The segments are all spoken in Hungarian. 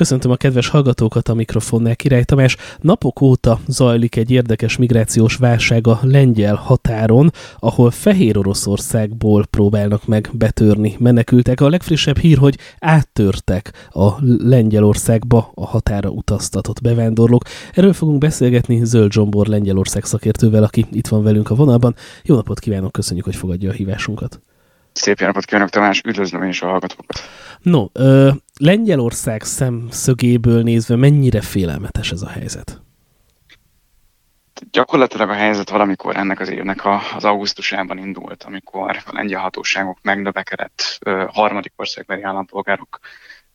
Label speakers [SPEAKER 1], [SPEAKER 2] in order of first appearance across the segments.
[SPEAKER 1] Köszöntöm a kedves hallgatókat a mikrofonnál, Király Tamás. Napok óta zajlik egy érdekes migrációs válság a lengyel határon, ahol Fehér Oroszországból próbálnak meg betörni menekültek. A legfrissebb hír, hogy áttörtek a Lengyelországba a határa utaztatott bevándorlók. Erről fogunk beszélgetni Zöld Zsombor Lengyelország szakértővel, aki itt van velünk a vonalban. Jó napot kívánok, köszönjük, hogy fogadja a hívásunkat.
[SPEAKER 2] Szép napot kívánok, Tamás, üdvözlöm én is a hallgatókat.
[SPEAKER 1] No, ö, Lengyelország szemszögéből nézve mennyire félelmetes ez a helyzet?
[SPEAKER 2] Gyakorlatilag a helyzet valamikor ennek az évnek a, az augusztusában indult, amikor a lengyel hatóságok megnövekedett ö, harmadik országbeli állampolgárok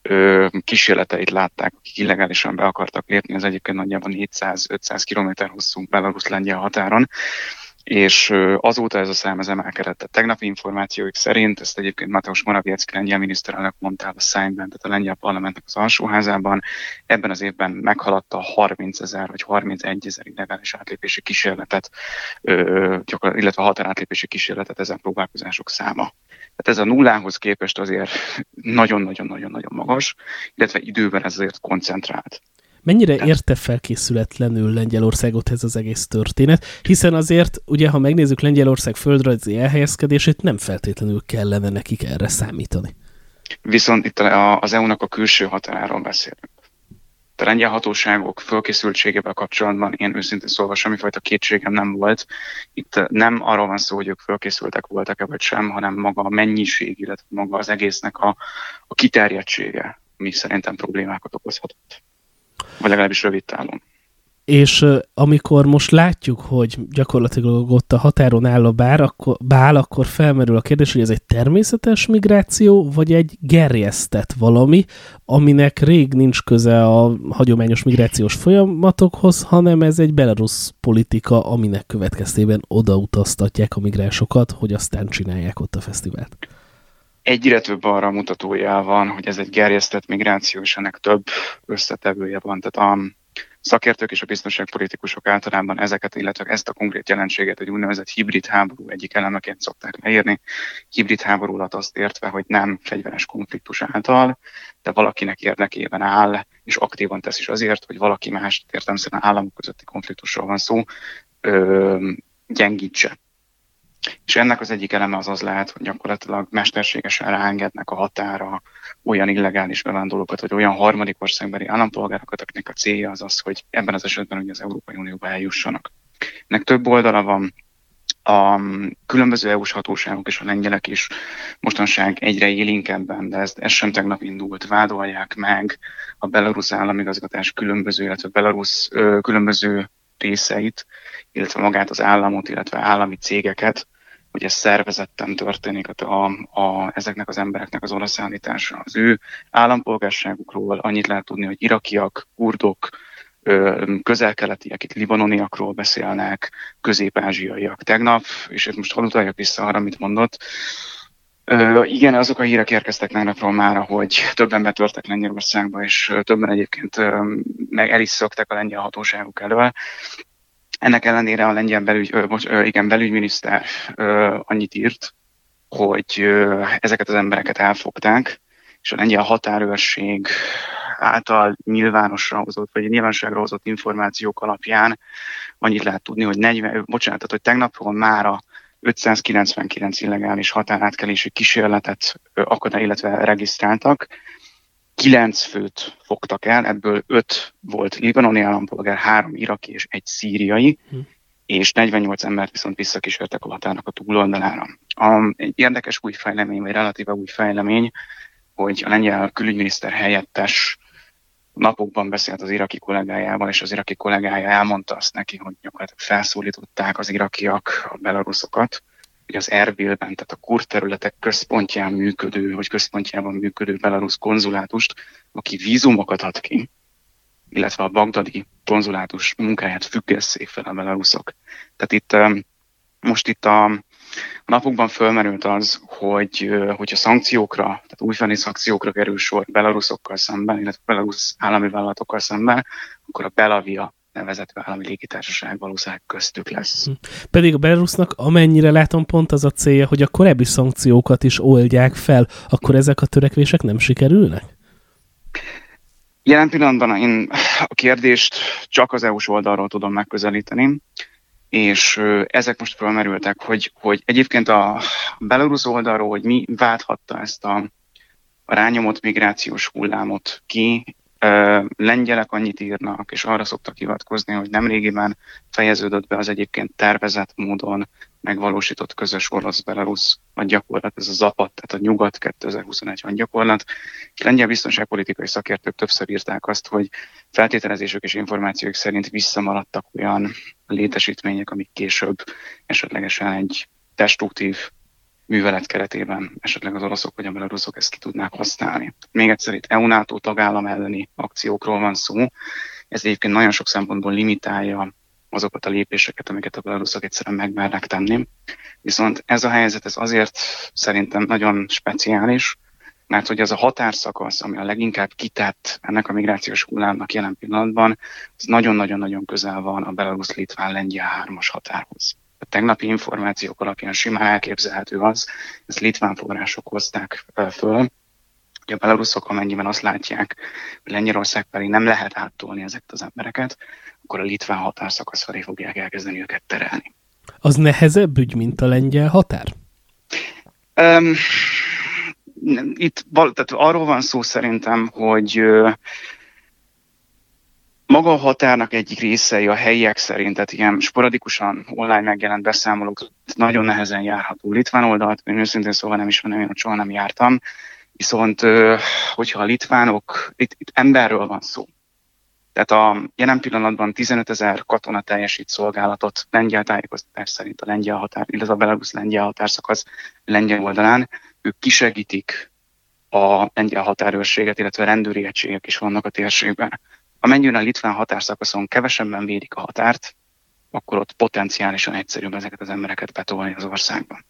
[SPEAKER 2] ö, kísérleteit látták, akik illegálisan be akartak lépni, az egyébként nagyjából 400-500 km hosszú Belarus-lengyel határon, és azóta ez a szám az emelkedett. A tegnapi információik szerint, ezt egyébként Mateusz Morawiecki lengyel miniszterelnök mondta a Szájnben, tehát a lengyel parlamentnek az alsóházában, ebben az évben meghaladta 30 ezer vagy 31 ezer illegális átlépési kísérletet, illetve határátlépési kísérletet ezen próbálkozások száma. Tehát ez a nullához képest azért nagyon-nagyon-nagyon-nagyon magas, illetve időben ez azért koncentrált.
[SPEAKER 1] Mennyire érte felkészületlenül Lengyelországot ez az egész történet? Hiszen azért, ugye, ha megnézzük Lengyelország földrajzi elhelyezkedését, nem feltétlenül kellene nekik erre számítani.
[SPEAKER 2] Viszont itt az EU-nak a külső határáról beszélünk. A lengyel hatóságok fölkészültségével kapcsolatban én őszintén szólva semmifajta kétségem nem volt. Itt nem arról van szó, hogy ők fölkészültek voltak-e vagy sem, hanem maga a mennyiség, illetve maga az egésznek a, a kiterjedtsége, mi szerintem problémákat okozhatott vagy legalábbis rövid távon.
[SPEAKER 1] És amikor most látjuk, hogy gyakorlatilag ott a határon áll a bár, akkor, bál, akkor felmerül a kérdés, hogy ez egy természetes migráció, vagy egy gerjesztett valami, aminek rég nincs köze a hagyományos migrációs folyamatokhoz, hanem ez egy belarusz politika, aminek következtében odautaztatják a migránsokat, hogy aztán csinálják ott a fesztivált
[SPEAKER 2] egyre több arra mutatója van, hogy ez egy gerjesztett migráció, és ennek több összetevője van. Tehát a szakértők és a biztonságpolitikusok általában ezeket, illetve ezt a konkrét jelenséget egy úgynevezett hibrid háború egyik elemeként szokták leírni. Hibrid háború alatt azt értve, hogy nem fegyveres konfliktus által, de valakinek érdekében áll, és aktívan tesz is azért, hogy valaki más, értelmszerűen államok közötti konfliktusról van szó, ö, gyengítse és ennek az egyik eleme az az lehet, hogy gyakorlatilag mesterségesen ráengednek a határa olyan illegális bevándorlókat, vagy olyan harmadik országbeli állampolgárokat, akiknek a célja az az, hogy ebben az esetben hogy az Európai Unióba eljussanak. Ennek több oldala van, a különböző EU-s hatóságok és a lengyelek is mostanság egyre élinkebben, de ez, ez sem tegnap indult, vádolják meg a belarusz államigazgatás különböző, illetve belarusz különböző részeit, illetve magát az államot, illetve állami cégeket hogy ez szervezetten történik a, a, ezeknek az embereknek az orosz állítása. Az ő állampolgárságukról annyit lehet tudni, hogy irakiak, kurdok, közel-keletiek, itt libanoniakról beszélnek, közép-ázsiaiak. Tegnap, és most hadd utaljak vissza arra, amit mondott, Ö, igen, azok a hírek érkeztek tegnapról már, hogy többen betörtek Lengyelországba, és többen egyébként meg el is szoktak a lengyel hatóságuk elől. Ennek ellenére a lengyel belügy, ö, most, ö, igen, belügyminiszter ö, annyit írt, hogy ö, ezeket az embereket elfogták, és a lengyel határőrség által nyilvánosra hozott, vagy nyilvánosságra hozott információk alapján annyit lehet tudni, hogy 40, bocsánat, tehát, hogy tegnapról a 599 illegális határátkelési kísérletet akadály, illetve regisztráltak, kilenc főt fogtak el, ebből öt volt libanoni állampolgár, három iraki és egy szíriai, hm. és 48 embert viszont visszakísértek a határnak a túloldalára. A, egy érdekes új fejlemény, vagy relatíve új fejlemény, hogy a lengyel külügyminiszter helyettes napokban beszélt az iraki kollégájával, és az iraki kollégája elmondta azt neki, hogy gyakorlatilag felszólították az irakiak a belaruszokat, hogy az Erbilben, tehát a kurd területek központján működő, vagy központjában működő belarusz konzulátust, aki vízumokat ad ki, illetve a bagdadi konzulátus munkáját függesszék fel a belaruszok. Tehát itt most itt a, a napokban fölmerült az, hogy hogyha szankciókra, tehát újfeni szankciókra kerül sor belaruszokkal szemben, illetve belarusz állami vállalatokkal szemben, akkor a Belavia nevezető állami légitársaság valószínűleg köztük lesz. Hm.
[SPEAKER 1] Pedig a Belarusnak amennyire látom pont az a célja, hogy a korábbi szankciókat is oldják fel, akkor ezek a törekvések nem sikerülnek?
[SPEAKER 2] Jelen pillanatban én a kérdést csak az EU-s oldalról tudom megközelíteni, és ezek most felmerültek, hogy, hogy egyébként a Belarus oldalról, hogy mi válthatta ezt a, a rányomott migrációs hullámot ki, lengyelek annyit írnak, és arra szoktak hivatkozni, hogy nemrégiben fejeződött be az egyébként tervezett módon megvalósított közös orosz-belarusz gyakorlat, ez a ZAPAT, tehát a Nyugat 2021 gyakorlat. És lengyel biztonságpolitikai szakértők többször írták azt, hogy feltételezésük és információk szerint visszamaradtak olyan létesítmények, amik később esetlegesen egy destruktív művelet keretében esetleg az oroszok vagy a belaruszok ezt ki tudnák használni. Még egyszer itt EU-NATO tagállam elleni akciókról van szó. Ez egyébként nagyon sok szempontból limitálja azokat a lépéseket, amiket a belaruszok egyszerűen megmernek tenni. Viszont ez a helyzet ez azért szerintem nagyon speciális, mert hogy az a határszakasz, ami a leginkább kitett ennek a migrációs hullámnak jelen pillanatban, az nagyon-nagyon-nagyon közel van a belarusz-litván-lengyel hármas határhoz. A tegnapi információk alapján simán elképzelhető az, ezt litván források hozták föl, hogy a belaruszok amennyiben azt látják, hogy Lengyelország pedig nem lehet áttolni ezeket az embereket, akkor a litván határszakasz felé fogják elkezdeni őket terelni.
[SPEAKER 1] Az nehezebb ügy, mint a lengyel határ?
[SPEAKER 2] Um, itt tehát arról van szó szerintem, hogy maga a határnak egyik részei a helyiek szerint, tehát ilyen sporadikusan online megjelent beszámolók nagyon nehezen járható litván oldalt, én őszintén szóval nem ismerem, én ott soha nem jártam, viszont hogyha a litvánok, itt, itt emberről van szó, tehát a jelen pillanatban 15 ezer katona teljesít szolgálatot lengyel tájékoztatás szerint a lengyel határ, illetve a belarusz lengyel határszakasz lengyel oldalán. Ők kisegítik a lengyel határőrséget, illetve rendőri egységek is vannak a térségben. Amennyiben a litván határszakaszon kevesebben védik a határt, akkor ott potenciálisan egyszerűbb ezeket az embereket betolni az országban.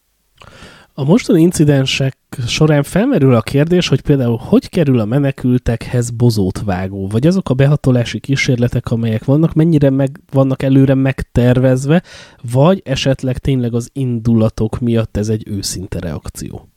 [SPEAKER 1] A mostani incidensek során felmerül a kérdés, hogy például hogy kerül a menekültekhez bozót vágó, vagy azok a behatolási kísérletek, amelyek vannak, mennyire meg, vannak előre megtervezve, vagy esetleg tényleg az indulatok miatt ez egy őszinte reakció?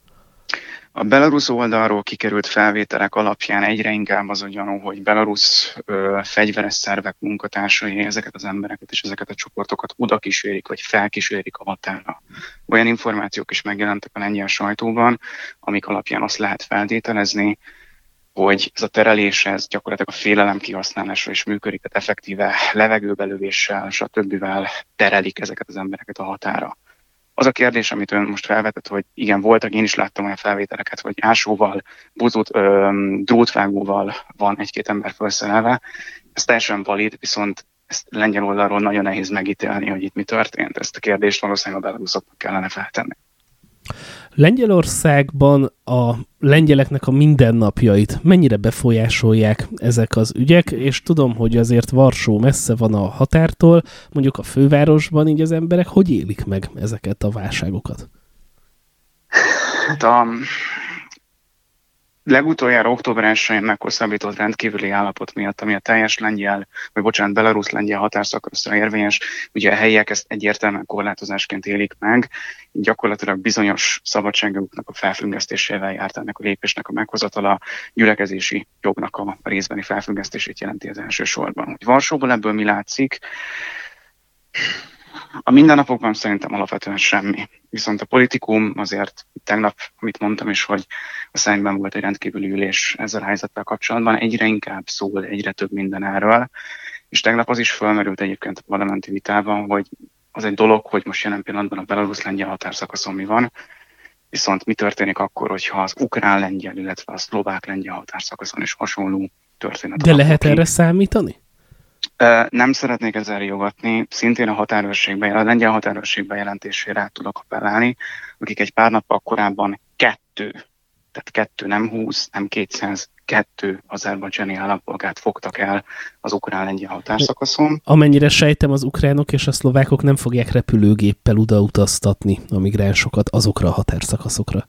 [SPEAKER 2] A Belarus oldalról kikerült felvételek alapján egyre inkább az a gyanú, hogy Belarus ö, fegyveres szervek munkatársai ezeket az embereket és ezeket a csoportokat oda kísérik, vagy felkísérik a határa. Olyan információk is megjelentek a lengyel sajtóban, amik alapján azt lehet feltételezni, hogy ez a terelés, ez gyakorlatilag a félelem kihasználásra is működik, tehát effektíve levegőbelövéssel, stb. terelik ezeket az embereket a határa. Az a kérdés, amit ön most felvetett, hogy igen, voltak, én is láttam olyan felvételeket, hogy ásóval, buzót, ö, drótvágóval van egy-két ember felszerelve. Ez teljesen valid, viszont ezt lengyel oldalról nagyon nehéz megítélni, hogy itt mi történt. Ezt a kérdést valószínűleg a belaruszoknak kellene feltenni.
[SPEAKER 1] Lengyelországban a lengyeleknek a mindennapjait mennyire befolyásolják ezek az ügyek, és tudom, hogy azért Varsó messze van a határtól, mondjuk a fővárosban így az emberek hogy élik meg ezeket a válságokat?
[SPEAKER 2] Hát a, legutoljára október 1-én meghosszabbított rendkívüli állapot miatt, ami a teljes lengyel, vagy bocsánat, belarusz lengyel határszakaszra érvényes, ugye a helyiek ezt egyértelműen korlátozásként élik meg, gyakorlatilag bizonyos szabadságoknak a felfüggesztésével járt ennek a lépésnek a meghozatala, gyülekezési jognak a részbeni felfüggesztését jelenti az elsősorban. Hogy Varsóból ebből mi látszik? A mindennapokban szerintem alapvetően semmi. Viszont a politikum azért tegnap, amit mondtam is, hogy a szemben volt egy rendkívüli ülés ezzel a helyzettel kapcsolatban, egyre inkább szól egyre több minden erről. És tegnap az is felmerült egyébként a parlamenti vitában, hogy az egy dolog, hogy most jelen pillanatban a belarusz-lengyel határszakaszon mi van, viszont mi történik akkor, hogyha az ukrán-lengyel, illetve a szlovák-lengyel határszakaszon is hasonló történet.
[SPEAKER 1] De lehet ki. erre számítani?
[SPEAKER 2] Nem szeretnék ezzel jogatni, szintén a határőrségbe, a lengyel határőrség bejelentésére át tudok appellálni, akik egy pár nappal korábban kettő, tehát kettő, nem 20, nem 200, kettő azerbajdzsáni állampolgárt fogtak el az ukrán-lengyel határszakaszon.
[SPEAKER 1] Amennyire sejtem, az ukránok és a szlovákok nem fogják repülőgéppel odautaztatni a migránsokat azokra a határszakaszokra.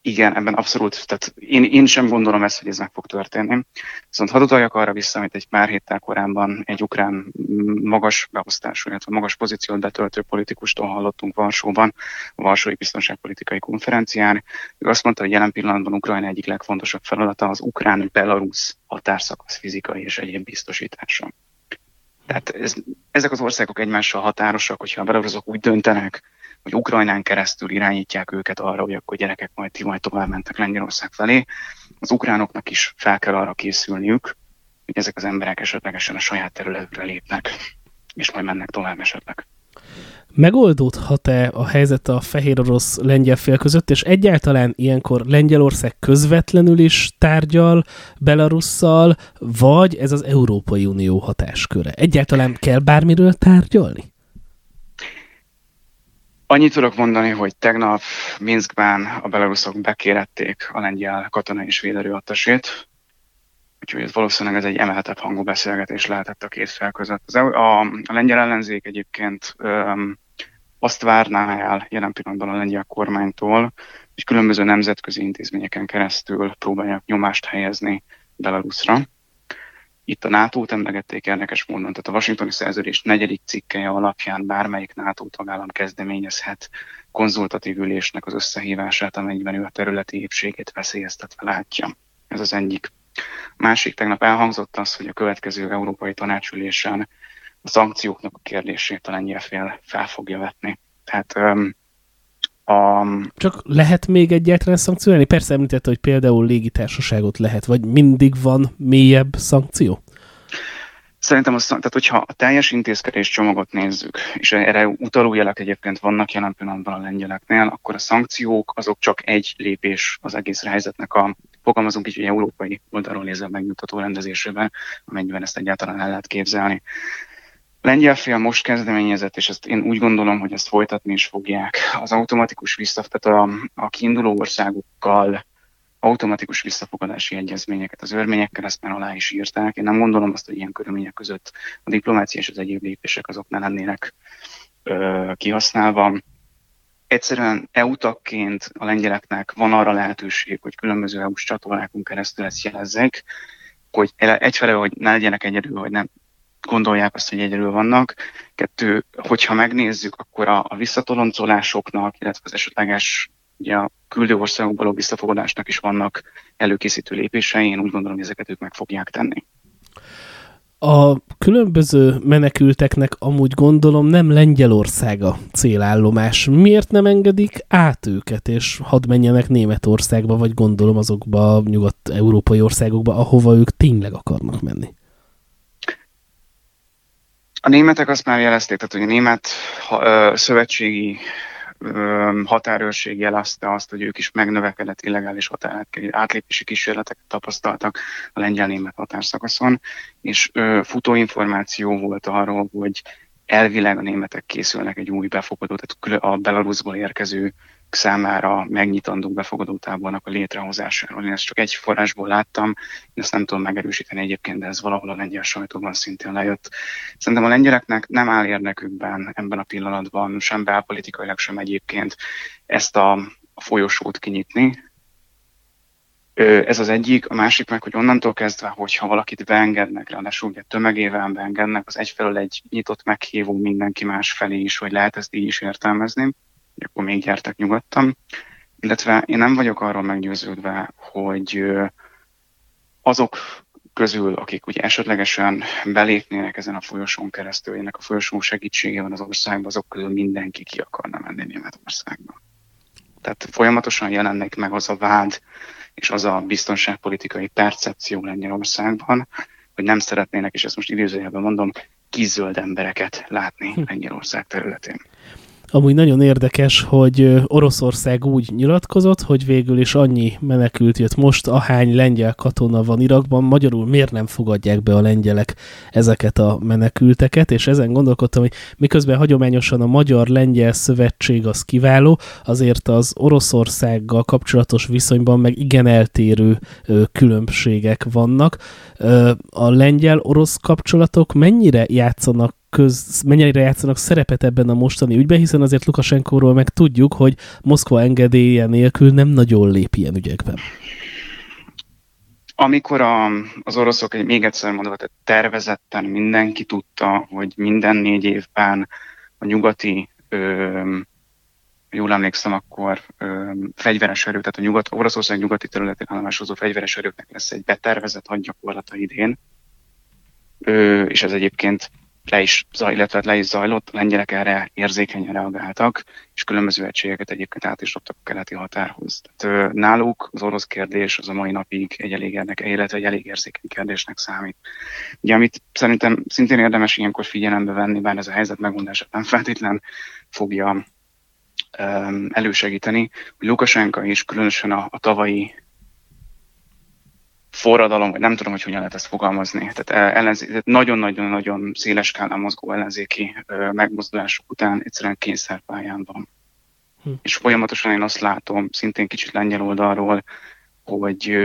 [SPEAKER 2] Igen, ebben abszolút, tehát én, én sem gondolom ezt, hogy ez meg fog történni. Viszont hadd utaljak arra vissza, amit egy pár héttel korábban egy ukrán magas beosztású, illetve magas pozíciót betöltő politikustól hallottunk Varsóban, a Varsói Biztonságpolitikai Konferencián. Ő azt mondta, hogy jelen pillanatban Ukrajna egyik legfontosabb feladata az ukrán-belarusz határszakasz fizikai és egyéb biztosítása. Tehát ez, ezek az országok egymással határosak, hogyha a belarusok úgy döntenek, hogy Ukrajnán keresztül irányítják őket arra, hogy akkor gyerekek majd ti majd tovább mentek Lengyelország felé. Az ukránoknak is fel kell arra készülniük, hogy ezek az emberek esetlegesen a saját területre lépnek, és majd mennek tovább esetleg.
[SPEAKER 1] Megoldódhat-e a helyzet a fehér orosz lengyel fél között, és egyáltalán ilyenkor Lengyelország közvetlenül is tárgyal Belarusszal, vagy ez az Európai Unió hatásköre? Egyáltalán kell bármiről tárgyalni?
[SPEAKER 2] Annyit tudok mondani, hogy tegnap Minskben a belaruszok bekérették a lengyel katonai és védelőattasét, úgyhogy ez valószínűleg ez egy emeltebb hangú beszélgetés lehetett a két fel között. Az, a, a lengyel ellenzék egyébként öm, azt várná el jelen pillanatban a lengyel kormánytól, hogy különböző nemzetközi intézményeken keresztül próbálják nyomást helyezni Belarusra. Itt a NATO-t emlegették érdekes módon, tehát a Washingtoni szerződés negyedik cikkeje alapján bármelyik NATO tagállam kezdeményezhet konzultatív ülésnek az összehívását, amelyben ő a területi épségét veszélyeztetve látja. Ez az egyik. Másik tegnap elhangzott az, hogy a következő európai tanácsülésen a szankcióknak a kérdését a lengyel fél fel fogja vetni. Tehát um,
[SPEAKER 1] a... Csak lehet még egyáltalán szankcionálni? Persze említette, hogy például légitársaságot lehet, vagy mindig van mélyebb szankció?
[SPEAKER 2] Szerintem azt, tehát hogyha a teljes intézkedés csomagot nézzük, és erre utaló jelek egyébként vannak jelen pillanatban a lengyeleknél, akkor a szankciók azok csak egy lépés az egész helyzetnek a, fogalmazunk így, hogy európai oldalról nézve megnyugtató rendezésében, amennyiben ezt egyáltalán el lehet képzelni lengyel fél most kezdeményezett, és ezt én úgy gondolom, hogy ezt folytatni is fogják. Az automatikus vissza, tehát a, a kiinduló országokkal automatikus visszafogadási egyezményeket az örményekkel ezt már alá is írták. Én nem gondolom azt, hogy ilyen körülmények között a diplomácia és az egyéb lépések azok ne lennének ö, kihasználva. Egyszerűen EU a lengyeleknek van arra lehetőség, hogy különböző EU-s csatornákon keresztül ezt jelezzek, hogy egyfelől, hogy ne legyenek egyedül, hogy nem gondolják azt, hogy egyedül vannak. Kettő, hogyha megnézzük, akkor a, a visszatoloncolásoknak, illetve az esetleges ugye a küldő országokból visszafogadásnak is vannak előkészítő lépései, én úgy gondolom, hogy ezeket ők meg fogják tenni.
[SPEAKER 1] A különböző menekülteknek amúgy gondolom nem Lengyelország a célállomás. Miért nem engedik át őket, és hadd menjenek Németországba, vagy gondolom azokba a nyugat-európai országokba, ahova ők tényleg akarnak menni?
[SPEAKER 2] A németek azt már jelezték, tehát hogy a német ha, szövetségi határőrség jelezte azt, hogy ők is megnövekedett illegális határát, átlépési kísérleteket tapasztaltak a lengyel-német határszakaszon, és futó információ volt arról, hogy elvileg a németek készülnek egy új befogadó, tehát a Belarusból érkező számára megnyitandó befogadótábornak a létrehozásáról. Én ezt csak egy forrásból láttam, én ezt nem tudom megerősíteni egyébként, de ez valahol a lengyel sajtóban szintén lejött. Szerintem a lengyeleknek nem áll érdekükben ebben a pillanatban, sem belpolitikailag, sem egyébként ezt a, a folyosót kinyitni, ez az egyik, a másik meg, hogy onnantól kezdve, hogyha valakit beengednek, ráadásul ugye tömegével beengednek, az egyfelől egy nyitott meghívó mindenki más felé is, hogy lehet ezt így is értelmezni, hogy akkor még gyertek nyugodtan. Illetve én nem vagyok arról meggyőződve, hogy azok közül, akik ugye esetlegesen belépnének ezen a folyosón keresztül, ennek a folyosó segítségével az országban, azok közül mindenki ki akarna menni Németországba. Tehát folyamatosan jelennek meg az a vád, és az a biztonságpolitikai percepció Lengyelországban, hogy nem szeretnének, és ezt most időzőjelben mondom, kizöld embereket látni hm. Lengyelország területén.
[SPEAKER 1] Amúgy nagyon érdekes, hogy Oroszország úgy nyilatkozott, hogy végül is annyi menekült jött most, ahány lengyel katona van Irakban, magyarul miért nem fogadják be a lengyelek ezeket a menekülteket, és ezen gondolkodtam, hogy miközben hagyományosan a Magyar-Lengyel Szövetség az kiváló, azért az Oroszországgal kapcsolatos viszonyban meg igen eltérő különbségek vannak. A lengyel-orosz kapcsolatok mennyire játszanak köz, mennyire játszanak szerepet ebben a mostani ügyben, hiszen azért Lukasenkóról meg tudjuk, hogy Moszkva engedélye nélkül nem nagyon lép ilyen ügyekben.
[SPEAKER 2] Amikor a, az oroszok, még egyszer mondom, tehát tervezetten mindenki tudta, hogy minden négy évben a nyugati ö, jól emlékszem, akkor ö, fegyveres erő, tehát a nyugat, Oroszország nyugati területén állomásozó fegyveres erőknek lesz egy betervezett hadgyakorlata idén, ö, és ez egyébként le is, zaj, illetve le is zajlott, a lengyelek erre érzékenyen reagáltak, és különböző egységeket egyébként át is dobtak a keleti határhoz. Tehát, náluk az orosz kérdés az a mai napig egy elég érdeke, illetve egy elég érzékeny kérdésnek számít. Ugye, amit szerintem szintén érdemes ilyenkor figyelembe venni, bár ez a helyzet megoldását nem feltétlen fogja um, elősegíteni, hogy Lukasenka is különösen a, a tavalyi forradalom, vagy nem tudom, hogy hogyan lehet ezt fogalmazni. Tehát, ellenzé- nagyon-nagyon-nagyon széles skálán mozgó ellenzéki megmozdulások után egyszerűen kényszerpályán van. Hm. És folyamatosan én azt látom, szintén kicsit lengyel oldalról, hogy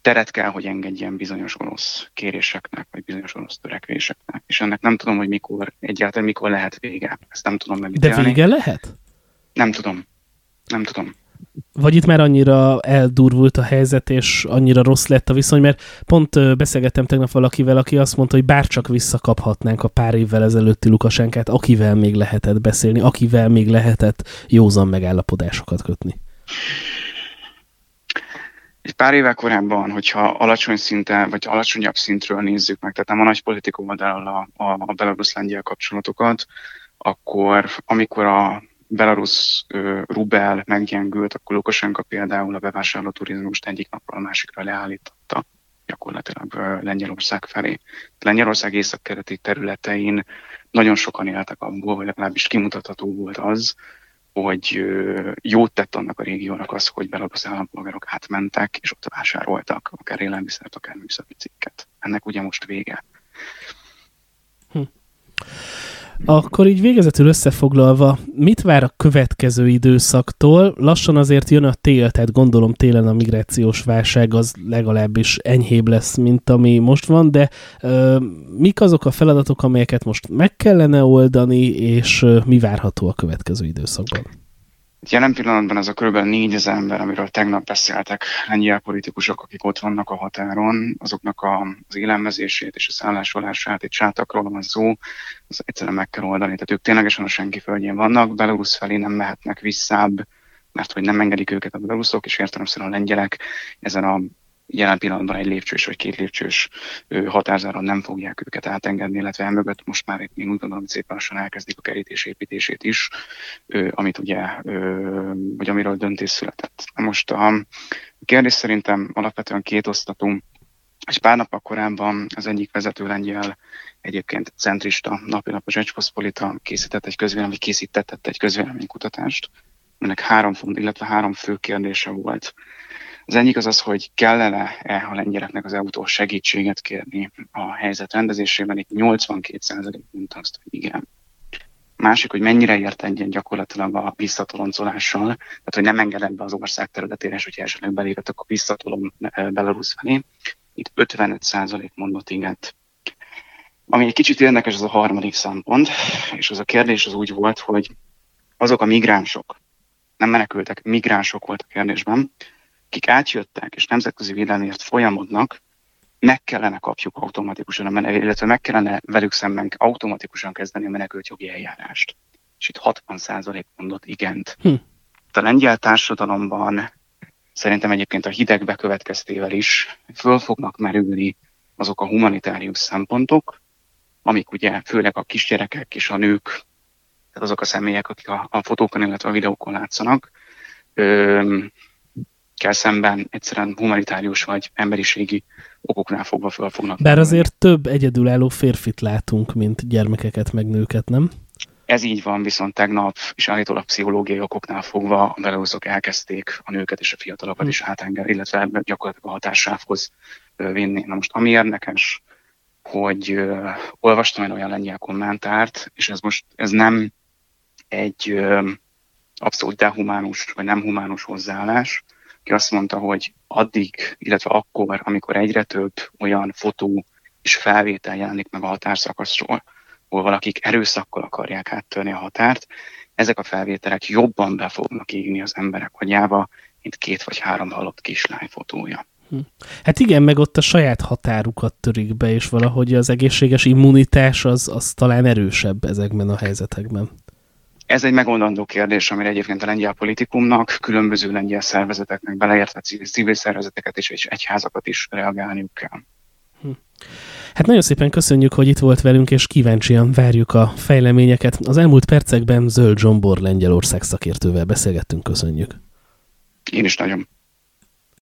[SPEAKER 2] teret kell, hogy engedjen bizonyos orosz kéréseknek, vagy bizonyos orosz törekvéseknek. És ennek nem tudom, hogy mikor, egyáltalán mikor lehet vége. Ezt nem tudom
[SPEAKER 1] megítélni. De vége lehet?
[SPEAKER 2] Nem tudom. Nem tudom.
[SPEAKER 1] Vagy itt már annyira eldurvult a helyzet, és annyira rossz lett a viszony, mert pont beszélgettem tegnap valakivel, aki azt mondta, hogy bárcsak visszakaphatnánk a pár évvel ezelőtti Lukasenkát, akivel még lehetett beszélni, akivel még lehetett józan megállapodásokat kötni.
[SPEAKER 2] Egy pár évvel korábban, hogyha alacsony szinten, vagy alacsonyabb szintről nézzük meg, tehát nem a nagy politikai oldalon a, a, a belarusz-lengyel kapcsolatokat, akkor amikor a belarusz rubel meggyengült, akkor Lukasenka például a bevásárló turizmust egyik napról a másikra leállította gyakorlatilag Lengyelország felé. Lengyelország északkeleti területein nagyon sokan éltek abból, vagy legalábbis kimutatható volt az, hogy jót tett annak a régiónak az, hogy belarusz állampolgárok átmentek, és ott vásároltak akár élelmiszert, akár műszaki cikket. Ennek ugye most vége.
[SPEAKER 1] Hm. Akkor így végezetül összefoglalva, mit vár a következő időszaktól? Lassan azért jön a tél, tehát gondolom télen a migrációs válság az legalábbis enyhébb lesz, mint ami most van, de ö, mik azok a feladatok, amelyeket most meg kellene oldani, és ö, mi várható a következő időszakban?
[SPEAKER 2] Jelen pillanatban ez a kb. 4000 ember, amiről tegnap beszéltek lengyel politikusok, akik ott vannak a határon, azoknak a, az élelmezését és a szállásolását, itt sátakról van szó, az egyszerűen meg kell oldani. Tehát ők ténylegesen a senki földjén vannak, Belarus felé nem mehetnek visszább, mert hogy nem engedik őket a belaruszok, és értelemszerűen a lengyelek ezen a jelen pillanatban egy lépcsős vagy két lépcsős határzáron nem fogják őket átengedni, illetve emögött most már én úgy gondolom, hogy szépen lassan elkezdik a kerítés építését is, amit ugye, vagy amiről döntés született. Most a kérdés szerintem alapvetően két osztatú. És pár nap korábban az egyik vezető lengyel, egyébként centrista napilapos Zsecsposzpolita készített egy közvélemény, készítetett egy közvéleménykutatást, ennek három font, illetve három fő kérdése volt. Az egyik az az, hogy kellene-e a lengyeleknek az EU-tól segítséget kérni a helyzet rendezésében. Itt 82% mondta azt, hogy igen. Másik, hogy mennyire ért egyen gyakorlatilag a visszatoloncolással, tehát hogy nem engedett be az ország területére, és hogyha esetleg belépett, akkor visszatolom eh, Belarus felé. Itt 55% mondott igent. Ami egy kicsit érdekes, az a harmadik szempont, és az a kérdés az úgy volt, hogy azok a migránsok, nem menekültek, migránsok volt a kérdésben, akik átjöttek és nemzetközi védelemért folyamodnak, meg kellene kapjuk automatikusan a menekült, illetve meg kellene velük szemben automatikusan kezdeni a menekült jogi eljárást. És itt 60% mondott igent. Hm. A lengyel társadalomban szerintem egyébként a hideg bekövetkeztével is föl fognak merülni azok a humanitárius szempontok, amik ugye főleg a kisgyerekek és a nők, tehát azok a személyek, akik a, a fotókon, illetve a videókon látszanak, kell szemben egyszerűen humanitárius vagy emberiségi okoknál fogva fel fognak.
[SPEAKER 1] Bár azért több egyedülálló férfit látunk, mint gyermekeket meg nőket, nem?
[SPEAKER 2] Ez így van, viszont tegnap is állítólag pszichológiai okoknál fogva a belaruszok elkezdték a nőket és a fiatalokat is átengedni, illetve gyakorlatilag a hatássávhoz vinni. Na most ami érdekes, hogy uh, olvastam egy olyan lengyel kommentárt, és ez most ez nem egy uh, abszolút dehumánus vagy nem humánus hozzáállás, aki azt mondta, hogy addig, illetve akkor, amikor egyre több olyan fotó és felvétel jelenik meg a határszakaszról, hol valakik erőszakkal akarják áttörni a határt, ezek a felvételek jobban be fognak égni az emberek agyába, mint két vagy három halott kislány fotója. Hm.
[SPEAKER 1] Hát igen, meg ott a saját határukat törik be, és valahogy az egészséges immunitás az, az talán erősebb ezekben a helyzetekben.
[SPEAKER 2] Ez egy megoldandó kérdés, amire egyébként a lengyel politikumnak, különböző lengyel szervezeteknek, beleértve civil szervezeteket és egyházakat is reagálniuk kell. Hm.
[SPEAKER 1] Hát nagyon szépen köszönjük, hogy itt volt velünk, és kíváncsian várjuk a fejleményeket. Az elmúlt percekben Zöld Zsombor Lengyelország szakértővel beszélgettünk, köszönjük.
[SPEAKER 2] Én is nagyon.